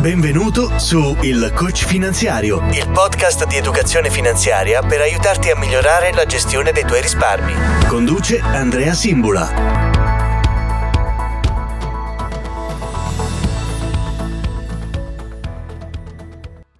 Benvenuto su Il Coach Finanziario, il podcast di educazione finanziaria per aiutarti a migliorare la gestione dei tuoi risparmi. Conduce Andrea Simbula.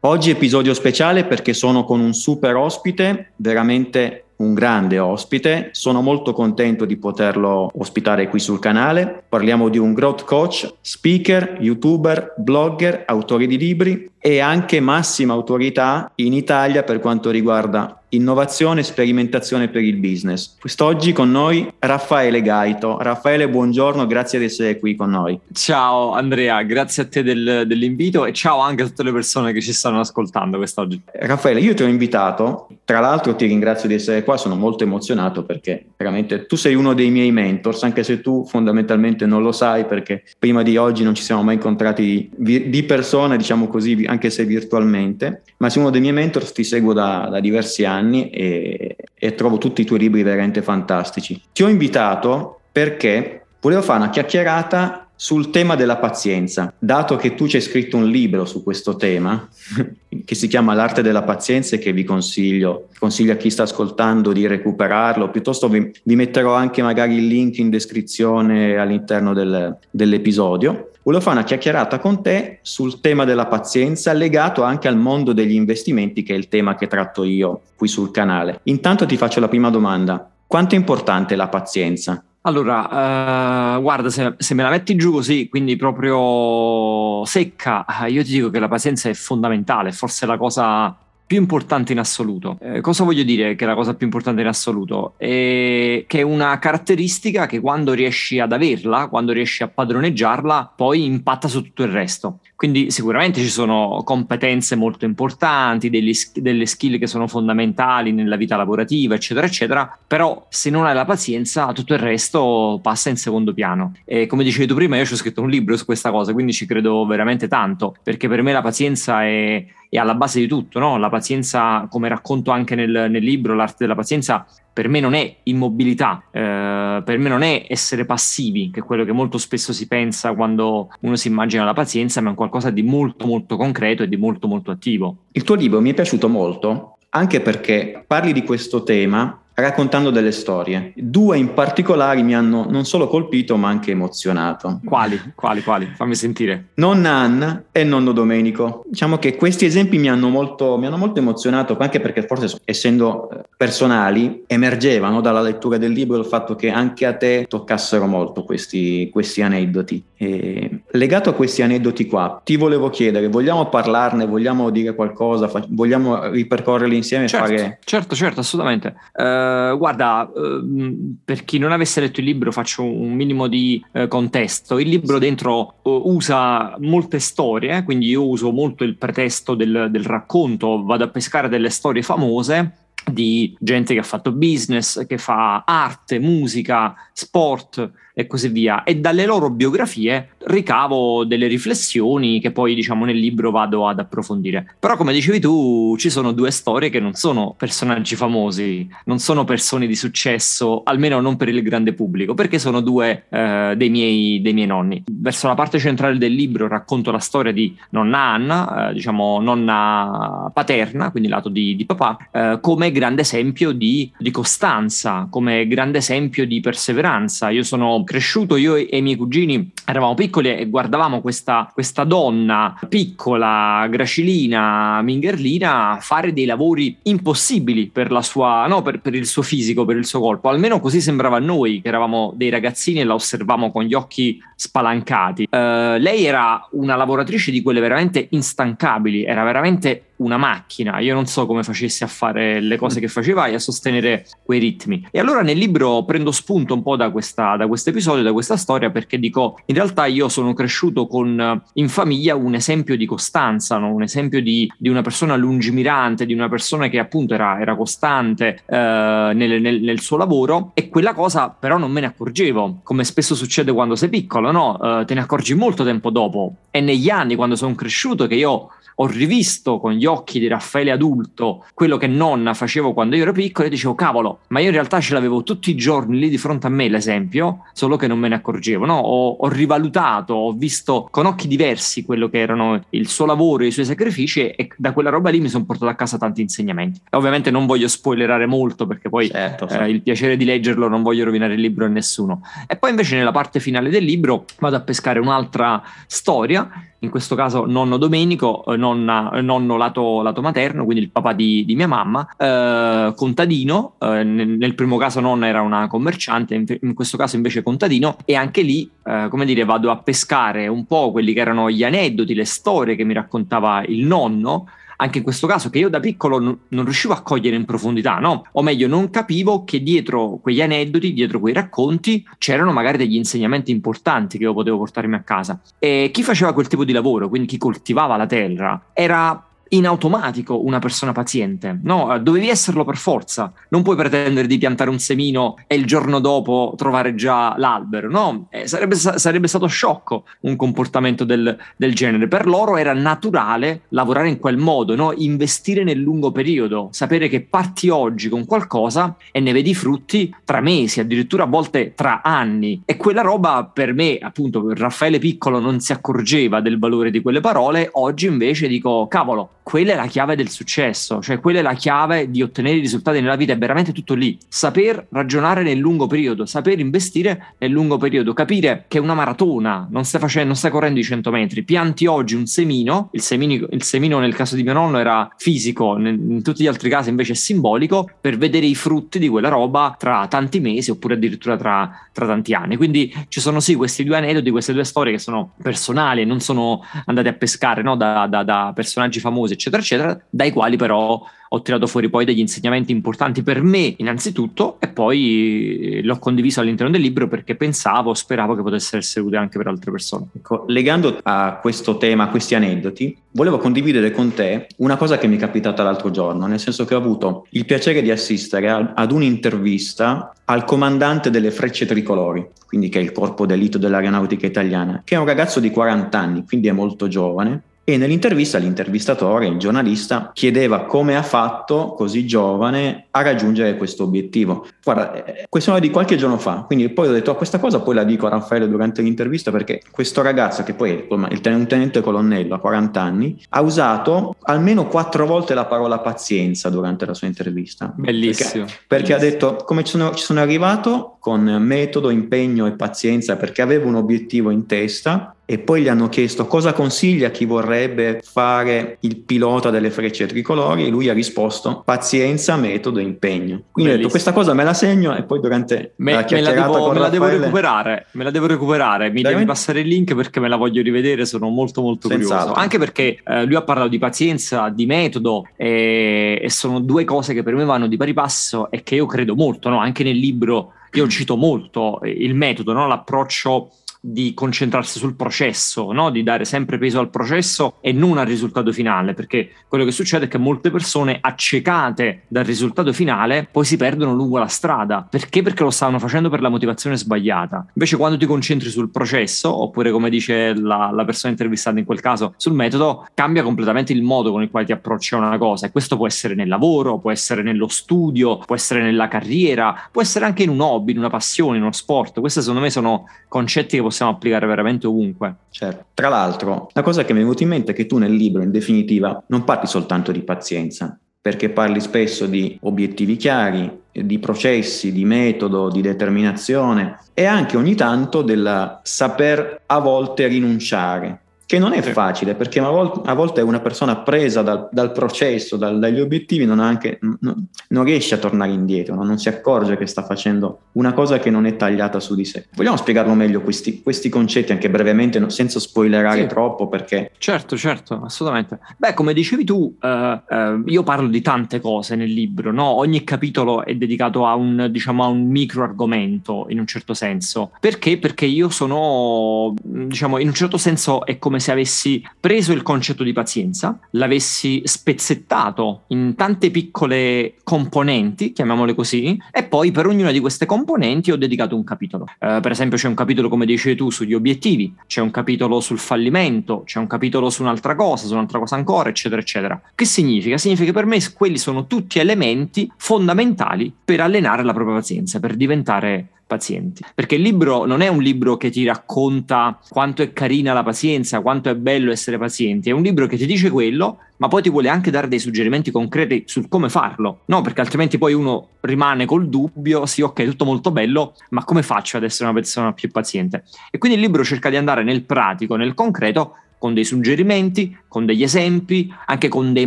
Oggi episodio speciale perché sono con un super ospite, veramente un grande ospite. Sono molto contento di poterlo ospitare qui sul canale. Parliamo di un growth coach, speaker, youtuber, blogger, autore di libri e anche massima autorità in Italia per quanto riguarda innovazione e sperimentazione per il business. Quest'oggi con noi Raffaele Gaito. Raffaele, buongiorno, grazie di essere qui con noi. Ciao Andrea, grazie a te del, dell'invito e ciao anche a tutte le persone che ci stanno ascoltando quest'oggi. Raffaele, io ti ho invitato, tra l'altro ti ringrazio di essere qua, sono molto emozionato perché veramente tu sei uno dei miei mentors, anche se tu fondamentalmente non lo sai perché prima di oggi non ci siamo mai incontrati di, di persona, diciamo così, anche se virtualmente, ma sei uno dei miei mentors, ti seguo da, da diversi anni e, e trovo tutti i tuoi libri veramente fantastici. Ti ho invitato perché volevo fare una chiacchierata sul tema della pazienza, dato che tu ci hai scritto un libro su questo tema, che si chiama L'arte della pazienza e che vi consiglio, consiglio a chi sta ascoltando di recuperarlo, piuttosto vi, vi metterò anche magari il link in descrizione all'interno del, dell'episodio. Volevo fare una chiacchierata con te sul tema della pazienza legato anche al mondo degli investimenti, che è il tema che tratto io qui sul canale. Intanto ti faccio la prima domanda. Quanto è importante la pazienza? Allora, uh, guarda, se, se, me la metti giù così, quindi proprio secca, io ti dico che la pazienza è fondamentale, forse la cosa più importante in assoluto. Eh, cosa voglio dire che è la cosa più importante in assoluto? È che è una caratteristica che quando riesci ad averla, quando riesci a padroneggiarla, poi impatta su tutto il resto. Quindi sicuramente ci sono competenze molto importanti, degli, delle skill che sono fondamentali nella vita lavorativa, eccetera, eccetera, però se non hai la pazienza tutto il resto passa in secondo piano. E come dicevi tu prima, io ci ho scritto un libro su questa cosa, quindi ci credo veramente tanto, perché per me la pazienza è è alla base di tutto, no? La pazienza, come racconto anche nel, nel libro, l'arte della pazienza, per me non è immobilità, eh, per me non è essere passivi, che è quello che molto spesso si pensa quando uno si immagina la pazienza, ma è un qualcosa di molto molto concreto e di molto molto attivo. Il tuo libro mi è piaciuto molto, anche perché parli di questo tema raccontando delle storie. Due in particolare mi hanno non solo colpito ma anche emozionato. Quali? Quali? Quali? Fammi sentire. Nonna Anna e nonno Domenico. Diciamo che questi esempi mi hanno molto, mi hanno molto emozionato anche perché forse essendo eh, personali emergevano dalla lettura del libro il fatto che anche a te toccassero molto questi, questi aneddoti. E legato a questi aneddoti qua, ti volevo chiedere, vogliamo parlarne, vogliamo dire qualcosa, fa- vogliamo ripercorrerli insieme? Certo, fare... certo, certo, assolutamente. Uh guarda, uh, per chi non avesse letto il libro faccio un minimo di uh, contesto. Il libro dentro usa molte storie, quindi io uso molto il pretesto del, del racconto, vado a pescare delle storie famose di gente che ha fatto business, che fa arte, musica, sport, e così via. E dalle loro biografie ricavo delle riflessioni che poi, diciamo, nel libro vado ad approfondire. Però, come dicevi tu, ci sono due storie che non sono personaggi famosi, non sono persone di successo, almeno non per il grande pubblico, perché sono due eh, dei, miei, dei, miei, nonni. Verso la parte centrale del libro racconto la storia di nonna Anna, eh, diciamo nonna paterna, quindi lato di, di papà, eh, come grande esempio di, di costanza, come grande esempio di perseveranza. Io sono cresciuto, io e i miei cugini eravamo piccoli e guardavamo questa, questa donna piccola, gracilina, mingherlina fare dei lavori impossibili per la sua, no, per, per, il suo fisico, per il suo corpo. Almeno così sembrava a noi che eravamo dei ragazzini e la osservavamo con gli occhi spalancati. Uh, lei era una lavoratrice di quelle veramente instancabili, era veramente una macchina. Io non so come facessi a fare le cose che faceva e a sostenere quei ritmi. E allora nel libro prendo spunto un po' da, questa, da questo episodio, da questa storia, perché dico, in realtà io sono cresciuto con in famiglia un esempio di costanza, no? un esempio di, di, una persona lungimirante, di una persona che appunto era, era costante eh, nel, nel, nel, suo lavoro e quella cosa però non me ne accorgevo, come spesso succede quando sei piccolo, no? Eh, te ne accorgi molto tempo dopo. E negli anni, quando sono cresciuto, che io ho rivisto con gli occhi di Raffaele adulto quello che nonna facevo quando io ero piccolo e dicevo cavolo, ma io in realtà ce l'avevo tutti i giorni lì di fronte a me l'esempio, solo che non me ne accorgevo, no? Ho, ho rivalutato, ho visto con occhi diversi quello che erano il suo lavoro, i suoi sacrifici e da quella roba lì mi sono portato a casa tanti insegnamenti. Ovviamente non voglio spoilerare molto perché poi certo, eh, il piacere di leggerlo non voglio rovinare il libro a nessuno. E poi invece nella parte finale del libro vado a pescare un'altra storia in questo caso nonno Domenico, eh, nonna, eh, nonno lato, lato, materno, quindi il papà di, di mia mamma, eh, contadino, eh, nel, nel, primo caso nonna era una commerciante, in, in questo caso invece contadino, e anche lì, eh, come dire, vado a pescare un po' quelli che erano gli aneddoti, le storie che mi raccontava il nonno, anche in questo caso che io da piccolo non, non riuscivo a cogliere in profondità, no? O meglio, non capivo che dietro quegli aneddoti, dietro quei racconti, c'erano magari degli insegnamenti importanti che io potevo portarmi a casa. E chi faceva quel tipo di lavoro, quindi chi coltivava la terra, era in automatico una persona paziente, no? Dovevi esserlo per forza, non puoi pretendere di piantare un semino e il giorno dopo trovare già l'albero, no? Eh, sarebbe, sarebbe, stato sciocco un comportamento del, del, genere. Per loro era naturale lavorare in quel modo, no? Investire nel lungo periodo, sapere che parti oggi con qualcosa e ne vedi frutti tra mesi, addirittura a volte tra anni. E quella roba per me, appunto, Raffaele Piccolo non si accorgeva del valore di quelle parole, oggi invece dico, cavolo, quella è la chiave del successo, cioè quella è la chiave di ottenere i risultati nella vita, è veramente tutto lì. Saper ragionare nel lungo periodo, saper investire nel lungo periodo, capire che è una maratona, non stai, facendo, non stai correndo i 100 metri, pianti oggi un semino, il semino, il semino nel caso di mio nonno era fisico, in tutti gli altri casi invece è simbolico, per vedere i frutti di quella roba tra tanti mesi oppure addirittura tra, tra tanti anni. Quindi ci sono sì questi due aneddoti, queste due storie che sono personali non sono andate a pescare no, da, da, da personaggi famosi eccetera, eccetera, dai quali però ho tirato fuori poi degli insegnamenti importanti per me innanzitutto e poi eh, l'ho condiviso all'interno del libro perché pensavo, speravo che potesse essere utile anche per altre persone. Ecco, legando a questo tema, a questi aneddoti, volevo condividere con te una cosa che mi è capitata l'altro giorno, nel senso che ho avuto il piacere di assistere ad un'intervista al comandante delle frecce tricolori, quindi che è il corpo d'elite dell'aeronautica italiana, che è un ragazzo di 40 anni, quindi è molto giovane, e nell'intervista l'intervistatore, il giornalista, chiedeva come ha fatto così giovane a raggiungere questo obiettivo. Guarda, eh, questione di qualche giorno fa, quindi poi ho detto oh, questa cosa poi la dico a Raffaele durante l'intervista perché questo ragazzo, che poi è un tenente colonnello a 40 anni, ha usato almeno quattro volte la parola pazienza durante la sua intervista. Bellissimo. Perché, perché bellissimo. ha detto come ci sono, ci sono arrivato con metodo, impegno e pazienza perché avevo un obiettivo in testa e poi gli hanno chiesto cosa consiglia a chi vorrebbe fare il pilota delle frecce tricolori e lui ha risposto pazienza, metodo e impegno. Quindi ho detto questa cosa me la segno e poi durante me, la chiacchierata me la devo, me la devo recuperare, me la devo recuperare, mi Dai, devi passare il link perché me la voglio rivedere, sono molto molto curioso. Anche perché eh, lui ha parlato di pazienza, di metodo e, e, sono due cose che per me vanno di pari passo e che io credo molto, no? anche nel libro io cito molto il metodo, no? l'approccio di concentrarsi sul processo, no? di dare sempre peso al processo e non al risultato finale, perché quello che succede è che molte persone accecate dal risultato finale poi si perdono lungo la strada. Perché? Perché lo stavano facendo per la motivazione sbagliata. Invece quando ti concentri sul processo, oppure come dice la, la persona intervistata in quel caso, sul metodo, cambia completamente il modo con il quale ti approcci una cosa e questo può essere nel lavoro, può essere nello studio, può essere nella carriera, può essere anche in un hobby, in una passione, in uno sport. Questi secondo me sono concetti che possiamo applicare veramente ovunque. Certo. Tra l'altro, la cosa che mi è venuta in mente è che tu nel libro, in definitiva, non parli soltanto di pazienza, perché parli spesso di obiettivi chiari, di processi, di metodo, di determinazione e anche ogni tanto del saper a volte rinunciare che non è facile perché a volte, a volte una persona presa dal, dal processo, dal, dagli obiettivi, non, anche, non, non, riesce a tornare indietro, no? non si accorge che sta facendo una cosa che non è tagliata su di sé. Vogliamo spiegarlo meglio questi, questi concetti anche brevemente, senza spoilerare sì. troppo perché... Certo, certo, assolutamente. Beh, come dicevi tu, eh, eh, io parlo di tante cose nel libro, no? ogni capitolo è dedicato a un, diciamo, a un micro argomento in un certo senso. Perché? Perché io sono, diciamo, in un certo senso è come se avessi preso il concetto di pazienza, l'avessi spezzettato in tante piccole componenti, chiamiamole così, e poi per ognuna di queste componenti ho dedicato un capitolo. Eh, per esempio c'è un capitolo, come dicevi tu, sugli obiettivi, c'è un capitolo sul fallimento, c'è un capitolo su un'altra cosa, su un'altra cosa ancora, eccetera, eccetera. Che significa? Significa che per me quelli sono tutti elementi fondamentali per allenare la propria pazienza, per diventare pazienti. Perché il libro non è un libro che ti racconta quanto è carina la pazienza, quanto è bello essere pazienti, è un libro che ti dice quello, ma poi ti vuole anche dare dei suggerimenti concreti sul come farlo. No, perché altrimenti poi uno rimane col dubbio, sì, ok, tutto molto bello, ma come faccio ad essere una persona più paziente? E quindi il libro cerca di andare nel pratico, nel concreto, con dei suggerimenti, con degli esempi, anche con dei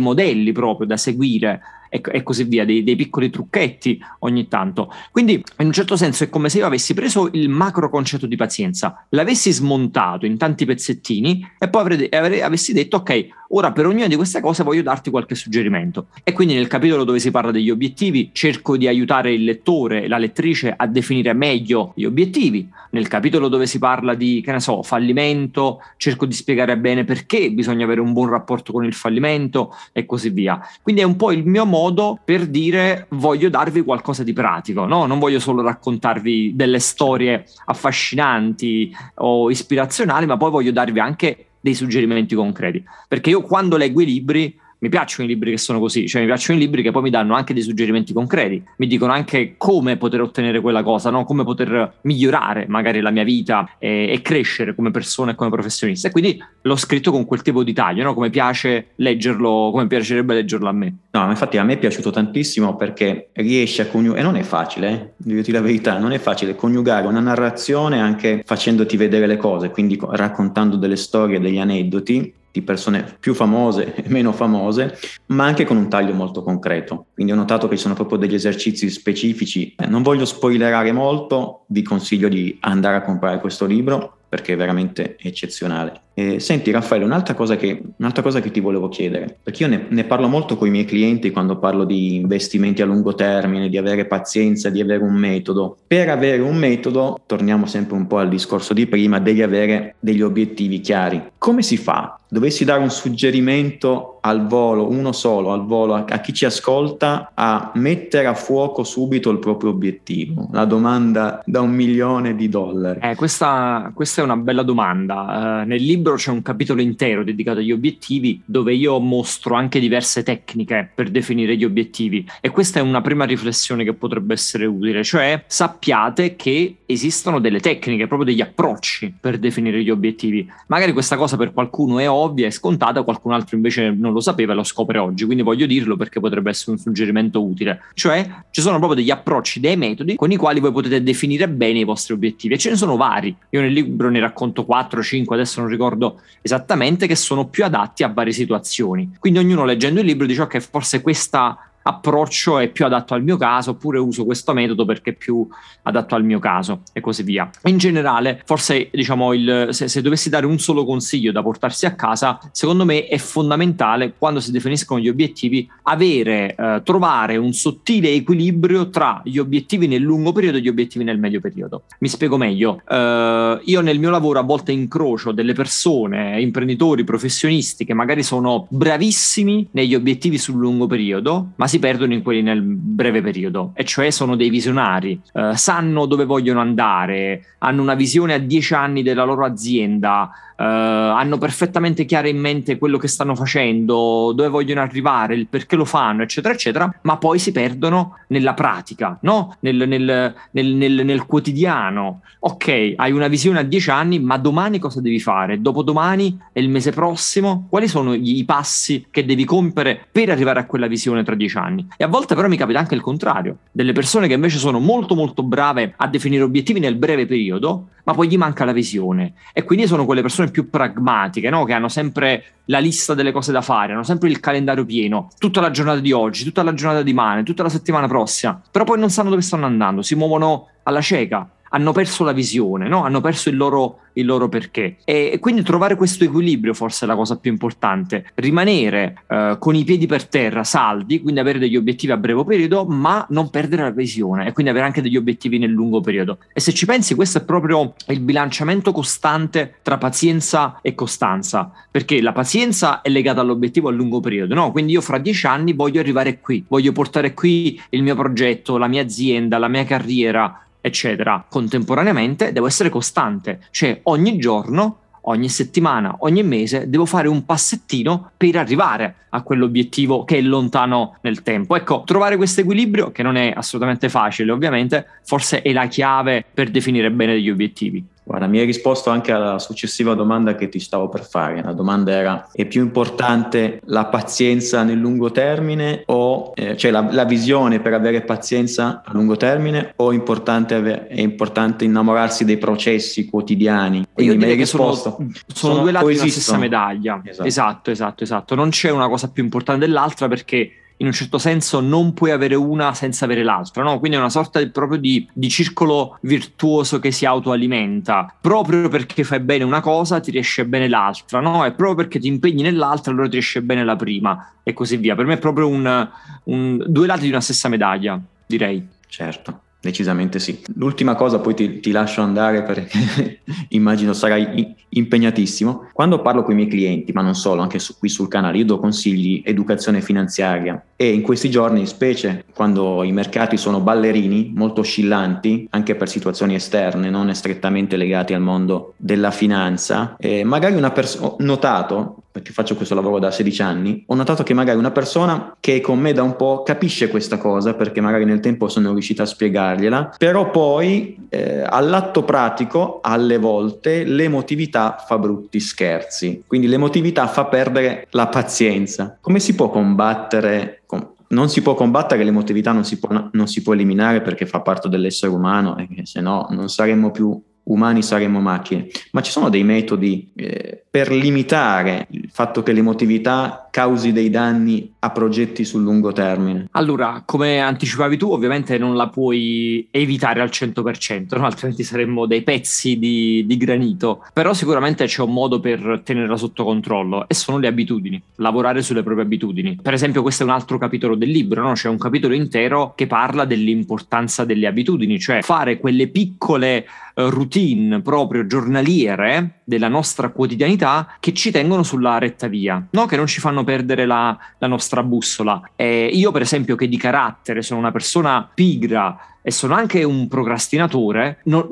modelli proprio da seguire e, e così via, dei, dei, piccoli trucchetti ogni tanto. Quindi in un certo senso è come se io avessi preso il macro concetto di pazienza, l'avessi smontato in tanti pezzettini e poi avrei, avrei, avessi detto ok, ora per ognuna di queste cose voglio darti qualche suggerimento. E quindi nel capitolo dove si parla degli obiettivi cerco di aiutare il lettore, la lettrice a definire meglio gli obiettivi. Nel capitolo dove si parla di, che ne so, fallimento, cerco di spiegare bene perché bisogna avere un buon rapporto con il fallimento e così via. Quindi è un po' il mio modo per dire voglio darvi qualcosa di pratico, no? non voglio solo raccontarvi delle storie affascinanti o ispirazionali, ma poi voglio darvi anche dei suggerimenti concreti. Perché io quando leggo i libri mi piacciono i libri che sono così, cioè mi piacciono i libri che poi mi danno anche dei suggerimenti concreti, mi dicono anche come poter ottenere quella cosa, no? come poter migliorare magari la mia vita e, e, crescere come persona e come professionista. E quindi l'ho scritto con quel tipo di taglio, no? come piace leggerlo, come piacerebbe leggerlo a me. No, infatti a me è piaciuto tantissimo perché riesce a coniugare, e non è facile, eh? dirti la verità, non è facile coniugare una narrazione anche facendoti vedere le cose, quindi raccontando delle storie, degli aneddoti di persone più famose e meno famose, ma anche con un taglio molto concreto. Quindi ho notato che ci sono proprio degli esercizi specifici. Eh, non voglio spoilerare molto, vi consiglio di andare a comprare questo libro perché è veramente eccezionale. Eh, senti Raffaele, un'altra cosa, che, un'altra cosa, che, ti volevo chiedere, perché io ne, ne, parlo molto con i miei clienti quando parlo di investimenti a lungo termine, di avere pazienza, di avere un metodo. Per avere un metodo, torniamo sempre un po' al discorso di prima, devi avere degli obiettivi chiari. Come si fa? Dovessi dare un suggerimento al volo, uno solo al volo, a, a chi ci ascolta, a mettere a fuoco subito il proprio obiettivo? La domanda da un milione di dollari. Eh, questa, questa, è una bella domanda. Uh, nel libro libro c'è un capitolo intero dedicato agli obiettivi dove io mostro anche diverse tecniche per definire gli obiettivi e questa è una prima riflessione che potrebbe essere utile, cioè sappiate che esistono delle tecniche, proprio degli approcci per definire gli obiettivi. Magari questa cosa per qualcuno è ovvia, è scontata, qualcun altro invece non lo sapeva e lo scopre oggi, quindi voglio dirlo perché potrebbe essere un suggerimento utile. Cioè ci sono proprio degli approcci, dei metodi con i quali voi potete definire bene i vostri obiettivi e ce ne sono vari. Io nel libro ne racconto 4 5, adesso non ricordo ricordo esattamente, che sono più adatti a varie situazioni. Quindi ognuno leggendo il libro dice ok, forse questa approccio è più adatto al mio caso, oppure uso questo metodo perché è più adatto al mio caso e così via. In generale, forse diciamo, il, se, se dovessi dare un solo consiglio da portarsi a casa, secondo me è fondamentale quando si definiscono gli obiettivi avere, eh, trovare un sottile equilibrio tra gli obiettivi nel lungo periodo e gli obiettivi nel medio periodo. Mi spiego meglio. Uh, io nel mio lavoro a volte incrocio delle persone, imprenditori, professionisti che magari sono bravissimi negli obiettivi sul lungo periodo, ma si perdono in quelli nel breve periodo, e cioè sono dei visionari, uh, sanno dove vogliono andare, hanno una visione a dieci anni della loro azienda, Uh, hanno perfettamente chiaro in mente quello che stanno facendo, dove vogliono arrivare, il perché lo fanno, eccetera, eccetera, ma poi si perdono nella pratica, no? nel, nel, nel, nel, quotidiano. Ok, hai una visione a dieci anni, ma domani cosa devi fare? Dopodomani e il mese prossimo? Quali sono i passi che devi compiere per arrivare a quella visione tra dieci anni? E a volte però mi capita anche il contrario, delle persone che invece sono molto molto brave a definire obiettivi nel breve periodo, ma poi gli manca la visione. E quindi sono quelle persone più pragmatiche, no? che hanno sempre la lista delle cose da fare, hanno sempre il calendario pieno, tutta la giornata di oggi, tutta la giornata di domani, tutta la settimana prossima, però poi non sanno dove stanno andando, si muovono alla cieca hanno perso la visione, no? hanno perso il loro, il loro perché. E, quindi trovare questo equilibrio forse è la cosa più importante. Rimanere eh, con i piedi per terra, saldi, quindi avere degli obiettivi a breve periodo, ma non perdere la visione e quindi avere anche degli obiettivi nel lungo periodo. E se ci pensi, questo è proprio il bilanciamento costante tra pazienza e costanza, perché la pazienza è legata all'obiettivo a lungo periodo, no? Quindi io fra dieci anni voglio arrivare qui, voglio portare qui il mio progetto, la mia azienda, la mia carriera, eccetera. Contemporaneamente devo essere costante, cioè ogni giorno ogni settimana, ogni mese devo fare un passettino per arrivare a quell'obiettivo che è lontano nel tempo. Ecco, trovare questo equilibrio, che non è assolutamente facile ovviamente, forse è la chiave per definire bene degli obiettivi. Guarda, mi hai risposto anche alla successiva domanda che ti stavo per fare. La domanda era: è più importante la pazienza nel lungo termine o eh, cioè la, la, visione per avere pazienza a lungo termine o è importante, ave- è importante innamorarsi dei processi quotidiani? Quindi mi hai risposto. Sono, sono, sono due lati della stessa medaglia. Esatto. esatto, esatto, esatto. Non c'è una cosa più importante dell'altra perché in un certo senso non puoi avere una senza avere l'altra, no? Quindi è una sorta di, proprio di, di, circolo virtuoso che si autoalimenta. Proprio perché fai bene una cosa ti riesce bene l'altra, no? E proprio perché ti impegni nell'altra allora ti riesce bene la prima e così via. Per me è proprio un, un, due lati di una stessa medaglia, direi. Certo. Decisamente sì. L'ultima cosa, poi ti, ti lascio andare perché immagino sarai impegnatissimo. Quando parlo con i miei clienti, ma non solo, anche su, qui sul canale, io do consigli educazione finanziaria e in questi giorni, specie quando i mercati sono ballerini, molto oscillanti, anche per situazioni esterne, non strettamente legate al mondo della finanza, eh, magari una persona, ho notato perché faccio questo lavoro da 16 anni, ho notato che magari una persona che è con me da un po' capisce questa cosa perché magari nel tempo sono riuscito a spiegargliela, però poi eh, all'atto pratico alle volte l'emotività fa brutti scherzi, quindi l'emotività fa perdere la pazienza. Come si può combattere non si può combattere l'emotività, non si può, non si può eliminare perché fa parte dell'essere umano e se no non saremmo più umani saremmo macchine, ma ci sono dei metodi eh, per limitare il fatto che l'emotività causi dei danni a progetti sul lungo termine? Allora, come anticipavi tu, ovviamente non la puoi evitare al 100%, no? altrimenti saremmo dei pezzi di, di granito, però sicuramente c'è un modo per tenerla sotto controllo e sono le abitudini, lavorare sulle proprie abitudini. Per esempio, questo è un altro capitolo del libro, no? c'è un capitolo intero che parla dell'importanza delle abitudini, cioè fare quelle piccole uh, routine proprio giornaliere della nostra quotidianità che ci tengono sulla retta via, no? che non ci fanno perdere la, la nostra bussola. E io, per esempio, che di carattere sono una persona pigra, e sono anche un procrastinatore, no,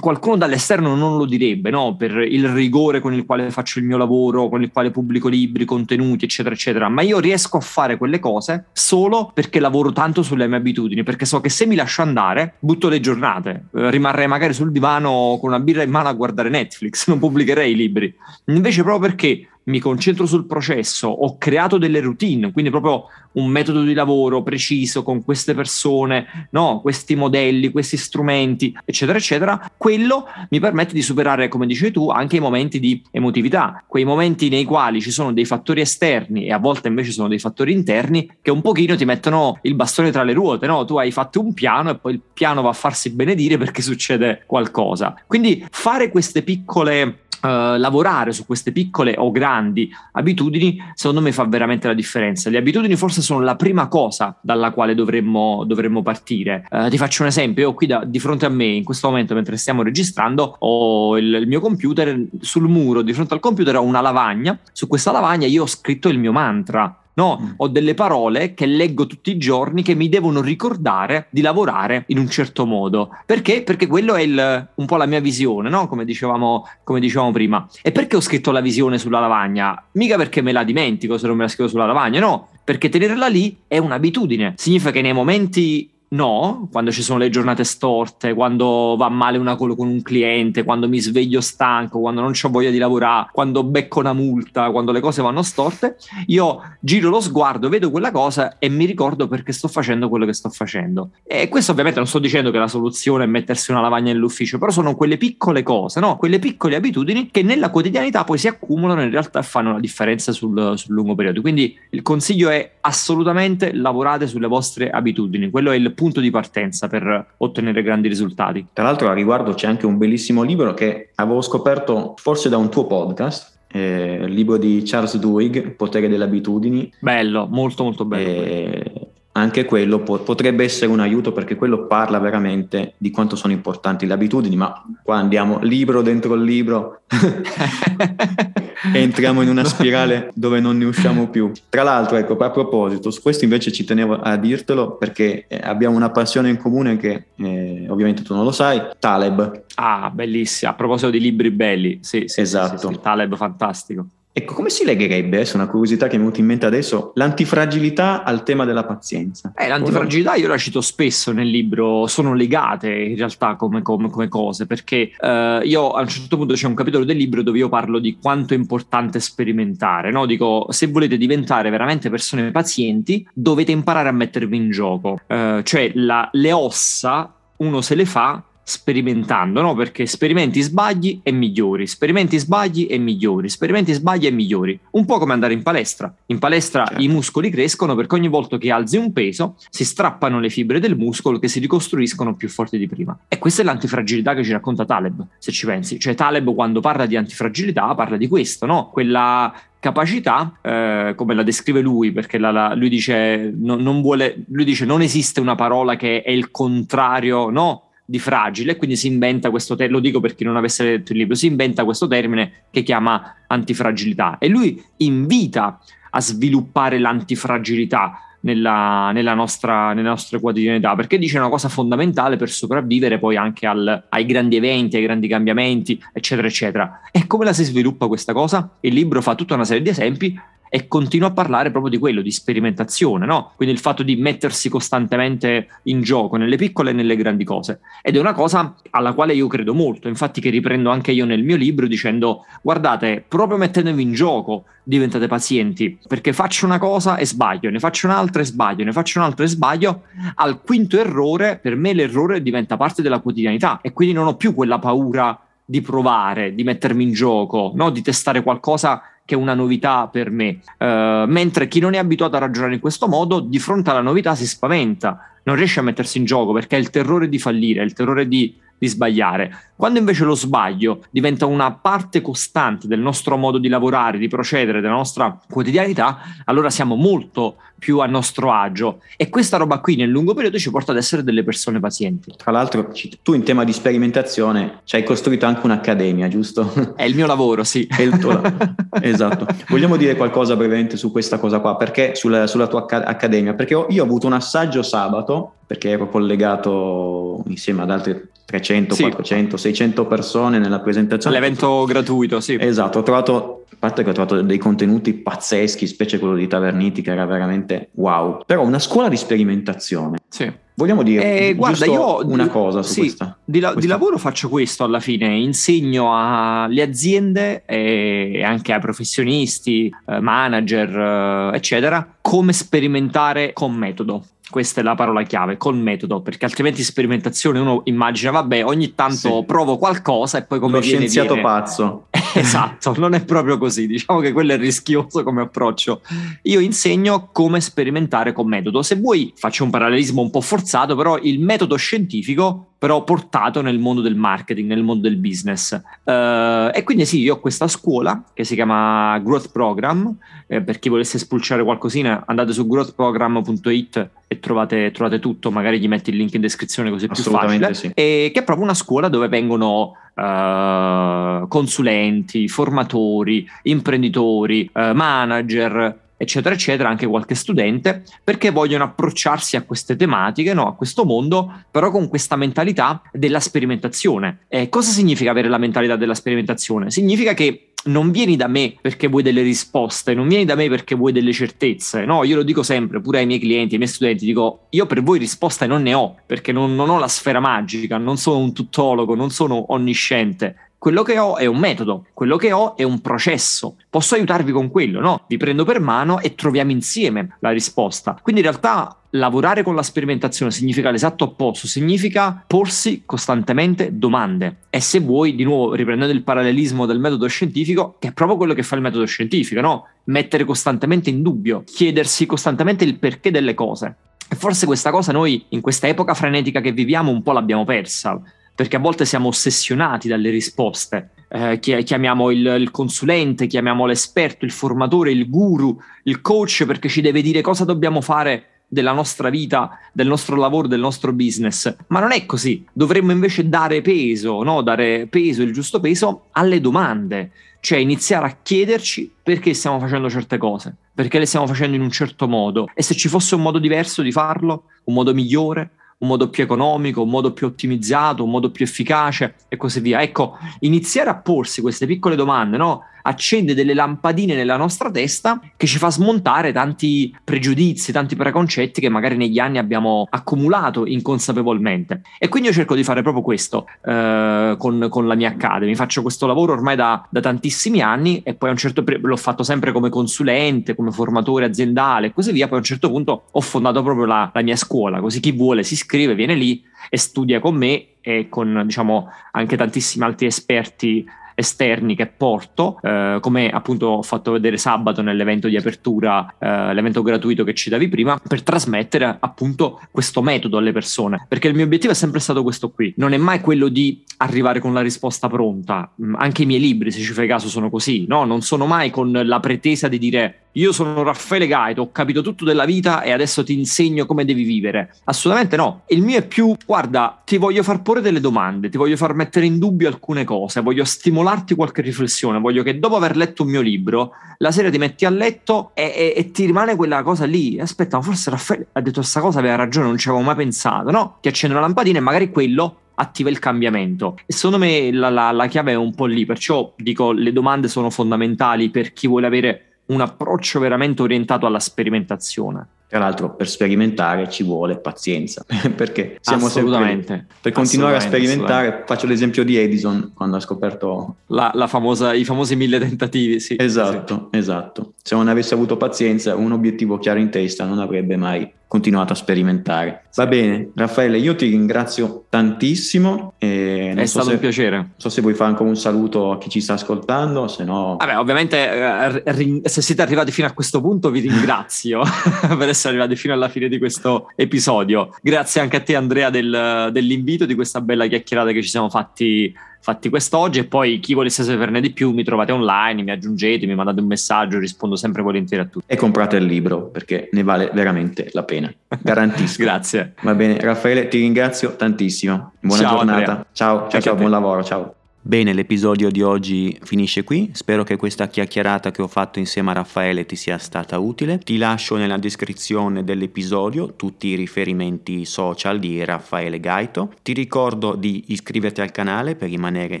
qualcuno dall'esterno non lo direbbe, no? Per il rigore con il quale faccio il mio lavoro, con il quale pubblico libri, contenuti, eccetera, eccetera. Ma io riesco a fare quelle cose solo perché lavoro tanto sulle mie abitudini, perché so che se mi lascio andare, butto le giornate, eh, rimarrei magari sul divano con una birra in mano a guardare Netflix, non pubblicherei i libri. Invece proprio perché mi concentro sul processo, ho creato delle routine, quindi proprio un metodo di lavoro preciso con queste persone, no? questi modelli, questi strumenti, eccetera, eccetera, quello mi permette di superare, come dicevi tu, anche i momenti di emotività, quei momenti nei quali ci sono dei fattori esterni e a volte invece sono dei fattori interni che un pochino ti mettono il bastone tra le ruote, no? Tu hai fatto un piano e poi il piano va a farsi benedire perché succede qualcosa. Quindi fare queste piccole Uh, lavorare su queste piccole o grandi abitudini, secondo me fa veramente la differenza. Le abitudini forse sono la prima cosa dalla quale dovremmo, dovremmo partire. Uh, ti faccio un esempio, io qui da, di fronte a me, in questo momento, mentre stiamo registrando, ho il, il, mio computer, sul muro di fronte al computer ho una lavagna, su questa lavagna io ho scritto il mio mantra No, mm. ho delle parole che leggo tutti i giorni che mi devono ricordare di lavorare in un certo modo. Perché? Perché quello è il, un po' la mia visione, no? Come dicevamo, come dicevamo prima. E perché ho scritto la visione sulla lavagna? Mica perché me la dimentico se non me la scrivo sulla lavagna, no. Perché tenerla lì è un'abitudine. Significa che nei momenti No, quando ci sono le giornate storte, quando va male una call con un cliente, quando mi sveglio stanco, quando non ho voglia di lavorare, quando becco una multa, quando le cose vanno storte, io giro lo sguardo, vedo quella cosa e mi ricordo perché sto facendo quello che sto facendo. E questo ovviamente non sto dicendo che la soluzione è mettersi una lavagna nell'ufficio, però sono quelle piccole cose, no? quelle piccole abitudini che nella quotidianità poi si accumulano e in realtà fanno la differenza sul, sul lungo periodo. Quindi il consiglio è assolutamente lavorate sulle vostre abitudini, quello è il punto di partenza per ottenere grandi risultati. Tra l'altro a riguardo c'è anche un bellissimo libro che avevo scoperto forse da un tuo podcast, eh, il libro di Charles Duhigg, Potere delle abitudini. Bello, molto molto bello. E anche quello po- potrebbe essere un aiuto perché quello parla veramente di quanto sono importanti le abitudini, ma qua andiamo libro dentro il libro entriamo in una spirale dove non ne usciamo più. Tra l'altro, ecco, a proposito, su questo invece ci tenevo a dirtelo perché eh, abbiamo una passione in comune che eh, ovviamente tu non lo sai, Taleb. Ah, bellissima. A proposito di libri belli, sì, sì esatto. Sì, sì, Taleb fantastico. Ecco, come si legherebbe, adesso una curiosità che mi è venuta in mente adesso, l'antifragilità al tema della pazienza? Eh, l'antifragilità io la cito spesso nel libro, sono legate in realtà come, come, come cose, perché eh, io a un certo punto c'è un capitolo del libro dove io parlo di quanto è importante sperimentare, no? Dico, se volete diventare veramente persone pazienti, dovete imparare a mettervi in gioco. Eh, cioè, la, le ossa uno se le fa sperimentando, no? Perché sperimenti sbagli e migliori, sperimenti sbagli e migliori, sperimenti sbagli e migliori. Un po' come andare in palestra. In palestra certo. i muscoli crescono perché ogni volta che alzi un peso si strappano le fibre del muscolo che si ricostruiscono più forti di prima. E questa è l'antifragilità che ci racconta Taleb, se ci pensi. Cioè Taleb quando parla di antifragilità parla di questo, no? Quella capacità, eh, come la descrive lui, perché la, la, lui, dice, no, non vuole, lui dice non esiste una parola che è il contrario, no? Di fragile, quindi si inventa questo termine, lo dico per chi non avesse letto il libro, si inventa questo termine che chiama antifragilità e lui invita a sviluppare l'antifragilità nella, nella, nostra, nella nostra quotidianità, perché dice una cosa fondamentale per sopravvivere poi anche al, ai grandi eventi, ai grandi cambiamenti, eccetera, eccetera. E come la si sviluppa questa cosa? Il libro fa tutta una serie di esempi e continua a parlare proprio di quello, di sperimentazione, no? Quindi il fatto di mettersi costantemente in gioco nelle piccole e nelle grandi cose. Ed è una cosa alla quale io credo molto, infatti che riprendo anche io nel mio libro dicendo guardate, proprio mettendovi in gioco diventate pazienti, perché faccio una cosa e sbaglio, ne faccio un'altra e sbaglio, ne faccio un'altra e sbaglio, al quinto errore per me l'errore diventa parte della quotidianità e quindi non ho più quella paura di provare, di mettermi in gioco, no? di testare qualcosa che è una novità per me. Uh, mentre chi non è abituato a ragionare in questo modo, di fronte alla novità si spaventa, non riesce a mettersi in gioco perché è il terrore di fallire, è il terrore di di sbagliare. Quando invece lo sbaglio diventa una parte costante del nostro modo di lavorare, di procedere, della nostra quotidianità, allora siamo molto più a nostro agio e questa roba qui nel lungo periodo ci porta ad essere delle persone pazienti. Tra l'altro tu in tema di sperimentazione ci hai costruito anche un'accademia, giusto? È il mio lavoro, sì. È il tuo lavoro. esatto. Vogliamo dire qualcosa brevemente su questa cosa qua, perché sulla, sulla tua accademia? Perché io ho avuto un assaggio sabato perché ero collegato insieme ad altre 300, sì. 400, 600 persone nella presentazione. L'evento gratuito, sì. Esatto, ho trovato, a parte che ho trovato dei contenuti pazzeschi, specie quello di Taverniti che era veramente wow. Però una scuola di sperimentazione. Sì. Vogliamo dire eh, guarda, io una cosa su sì, questa, di, la, questa. di, lavoro faccio questo alla fine, insegno alle aziende e anche ai professionisti, eh, manager, eh, eccetera, come sperimentare con metodo. Questa è la parola chiave, col metodo, perché altrimenti sperimentazione uno immagina, vabbè, ogni tanto sì. provo qualcosa e poi come Lo viene, scienziato viene. pazzo. Esatto, non è proprio così, diciamo che quello è rischioso come approccio. Io insegno come sperimentare con metodo. Se vuoi faccio un parallelismo un po' forzato, però il metodo scientifico però portato nel mondo del marketing, nel mondo del business. Uh, e quindi sì, io ho questa scuola che si chiama Growth Program, eh, per chi volesse spulciare qualcosina andate su growthprogram.it e trovate, trovate, tutto, magari gli metti il link in descrizione così è più facile, sì. e che è proprio una scuola dove vengono uh, consulenti, formatori, imprenditori, uh, manager, eccetera, eccetera, anche qualche studente, perché vogliono approcciarsi a queste tematiche, no? a questo mondo, però con questa mentalità della sperimentazione. Eh, cosa significa avere la mentalità della sperimentazione? Significa che non vieni da me perché vuoi delle risposte, non vieni da me perché vuoi delle certezze. No, io lo dico sempre, pure ai miei clienti, ai miei studenti, dico io per voi risposte non ne ho, perché non, non ho la sfera magica, non sono un tuttologo, non sono onnisciente. Quello che ho è un metodo, quello che ho è un processo. Posso aiutarvi con quello, no? Vi prendo per mano e troviamo insieme la risposta. Quindi in realtà lavorare con la sperimentazione significa l'esatto opposto, significa porsi costantemente domande. E se vuoi, di nuovo, riprendendo il parallelismo del metodo scientifico, che è proprio quello che fa il metodo scientifico, no? Mettere costantemente in dubbio, chiedersi costantemente il perché delle cose. E forse questa cosa noi, in questa epoca frenetica che viviamo, un po' l'abbiamo persa perché a volte siamo ossessionati dalle risposte. Eh, chiamiamo il, il, consulente, chiamiamo l'esperto, il formatore, il guru, il coach perché ci deve dire cosa dobbiamo fare della nostra vita, del nostro lavoro, del nostro business. Ma non è così. Dovremmo invece dare peso, no? dare peso, il giusto peso alle domande. Cioè iniziare a chiederci perché stiamo facendo certe cose, perché le stiamo facendo in un certo modo e se ci fosse un modo diverso di farlo, un modo migliore, un modo più economico, un modo più ottimizzato, un modo più efficace e così via. Ecco, iniziare a porsi queste piccole domande, no? Accende delle lampadine nella nostra testa che ci fa smontare tanti pregiudizi, tanti preconcetti che magari negli anni abbiamo accumulato inconsapevolmente. E quindi io cerco di fare proprio questo eh, con, con, la mia Academy. Faccio questo lavoro ormai da, da tantissimi anni e poi a un certo punto l'ho fatto sempre come consulente, come formatore aziendale e così via. Poi a un certo punto ho fondato proprio la, la mia scuola, così chi vuole si iscrive, viene lì e studia con me e con diciamo anche tantissimi altri esperti esterni che porto, eh, come appunto ho fatto vedere sabato nell'evento di apertura, eh, l'evento gratuito che citavi prima, per trasmettere appunto questo metodo alle persone. Perché il mio obiettivo è sempre stato questo qui, non è mai quello di arrivare con la risposta pronta. Mm, anche i miei libri, se ci fai caso, sono così, no? Non sono mai con la pretesa di dire io sono Raffaele Gaito, ho capito tutto della vita e adesso ti insegno come devi vivere. Assolutamente no. Il mio è più, guarda, ti voglio far porre delle domande, ti voglio far mettere in dubbio alcune cose, voglio stimolarti qualche riflessione, voglio che dopo aver letto un mio libro, la sera ti metti a letto e, e, e ti rimane quella cosa lì. Aspetta, ma forse Raffaele ha detto questa cosa, aveva ragione, non ci avevo mai pensato, no? Ti accende una lampadina e magari quello attiva il cambiamento. E secondo me la, la, la chiave è un po' lì, perciò dico le domande sono fondamentali per chi vuole avere un approccio veramente orientato alla sperimentazione. Tra l'altro per sperimentare ci vuole pazienza, perché siamo assolutamente sempre, per continuare a sperimentare, faccio l'esempio di Edison quando ha scoperto la, la famosa, i famosi mille tentativi, sì. Esatto, sì. esatto. Se non avesse avuto pazienza, un obiettivo chiaro in testa, non avrebbe mai continuato a sperimentare. Va bene, Raffaele, io ti ringrazio tantissimo. È so stato se, un piacere. Non so se vuoi fare anche un saluto a chi ci sta ascoltando, se no... Vabbè, ovviamente eh, se siete arrivati fino a questo punto vi ringrazio per essere arrivati fino alla fine di questo episodio. Grazie anche a te Andrea del, dell'invito, di questa bella chiacchierata che ci siamo fatti fatti quest'oggi e poi chi volesse saperne di più mi trovate online, mi aggiungete, mi mandate un messaggio, rispondo sempre volentieri a tutti. E comprate il libro perché ne vale veramente la pena, garantisco. Grazie. Va bene, Raffaele ti ringrazio tantissimo, buona ciao, giornata. Andrea. Ciao, ciao, ciao buon lavoro, ciao. Bene, l'episodio di oggi finisce qui, spero che questa chiacchierata che ho fatto insieme a Raffaele ti sia stata utile. Ti lascio nella descrizione dell'episodio tutti i riferimenti social di Raffaele Gaito. Ti ricordo di iscriverti al canale per rimanere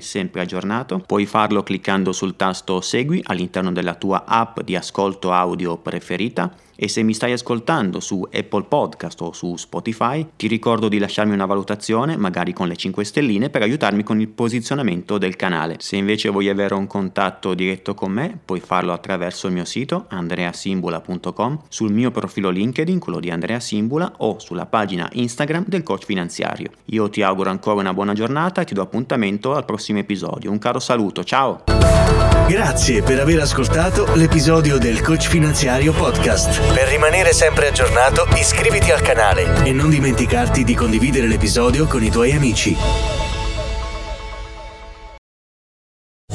sempre aggiornato. Puoi farlo cliccando sul tasto Segui all'interno della tua app di ascolto audio preferita e se mi stai ascoltando su Apple Podcast o su Spotify, ti ricordo di lasciarmi una valutazione, magari con le 5 stelline, per aiutarmi con il posizionamento del canale. Se invece vuoi avere un contatto diretto con me, puoi farlo attraverso il mio sito andreasimbula.com, sul mio profilo LinkedIn, quello di Andrea Simbula, o sulla pagina Instagram del coach finanziario. Io ti auguro ancora una buona giornata e ti do appuntamento al prossimo episodio. Un caro saluto, ciao! Grazie per aver ascoltato l'episodio del Coach Finanziario Podcast. Per rimanere sempre aggiornato, iscriviti al canale e non dimenticarti di condividere l'episodio con i tuoi amici.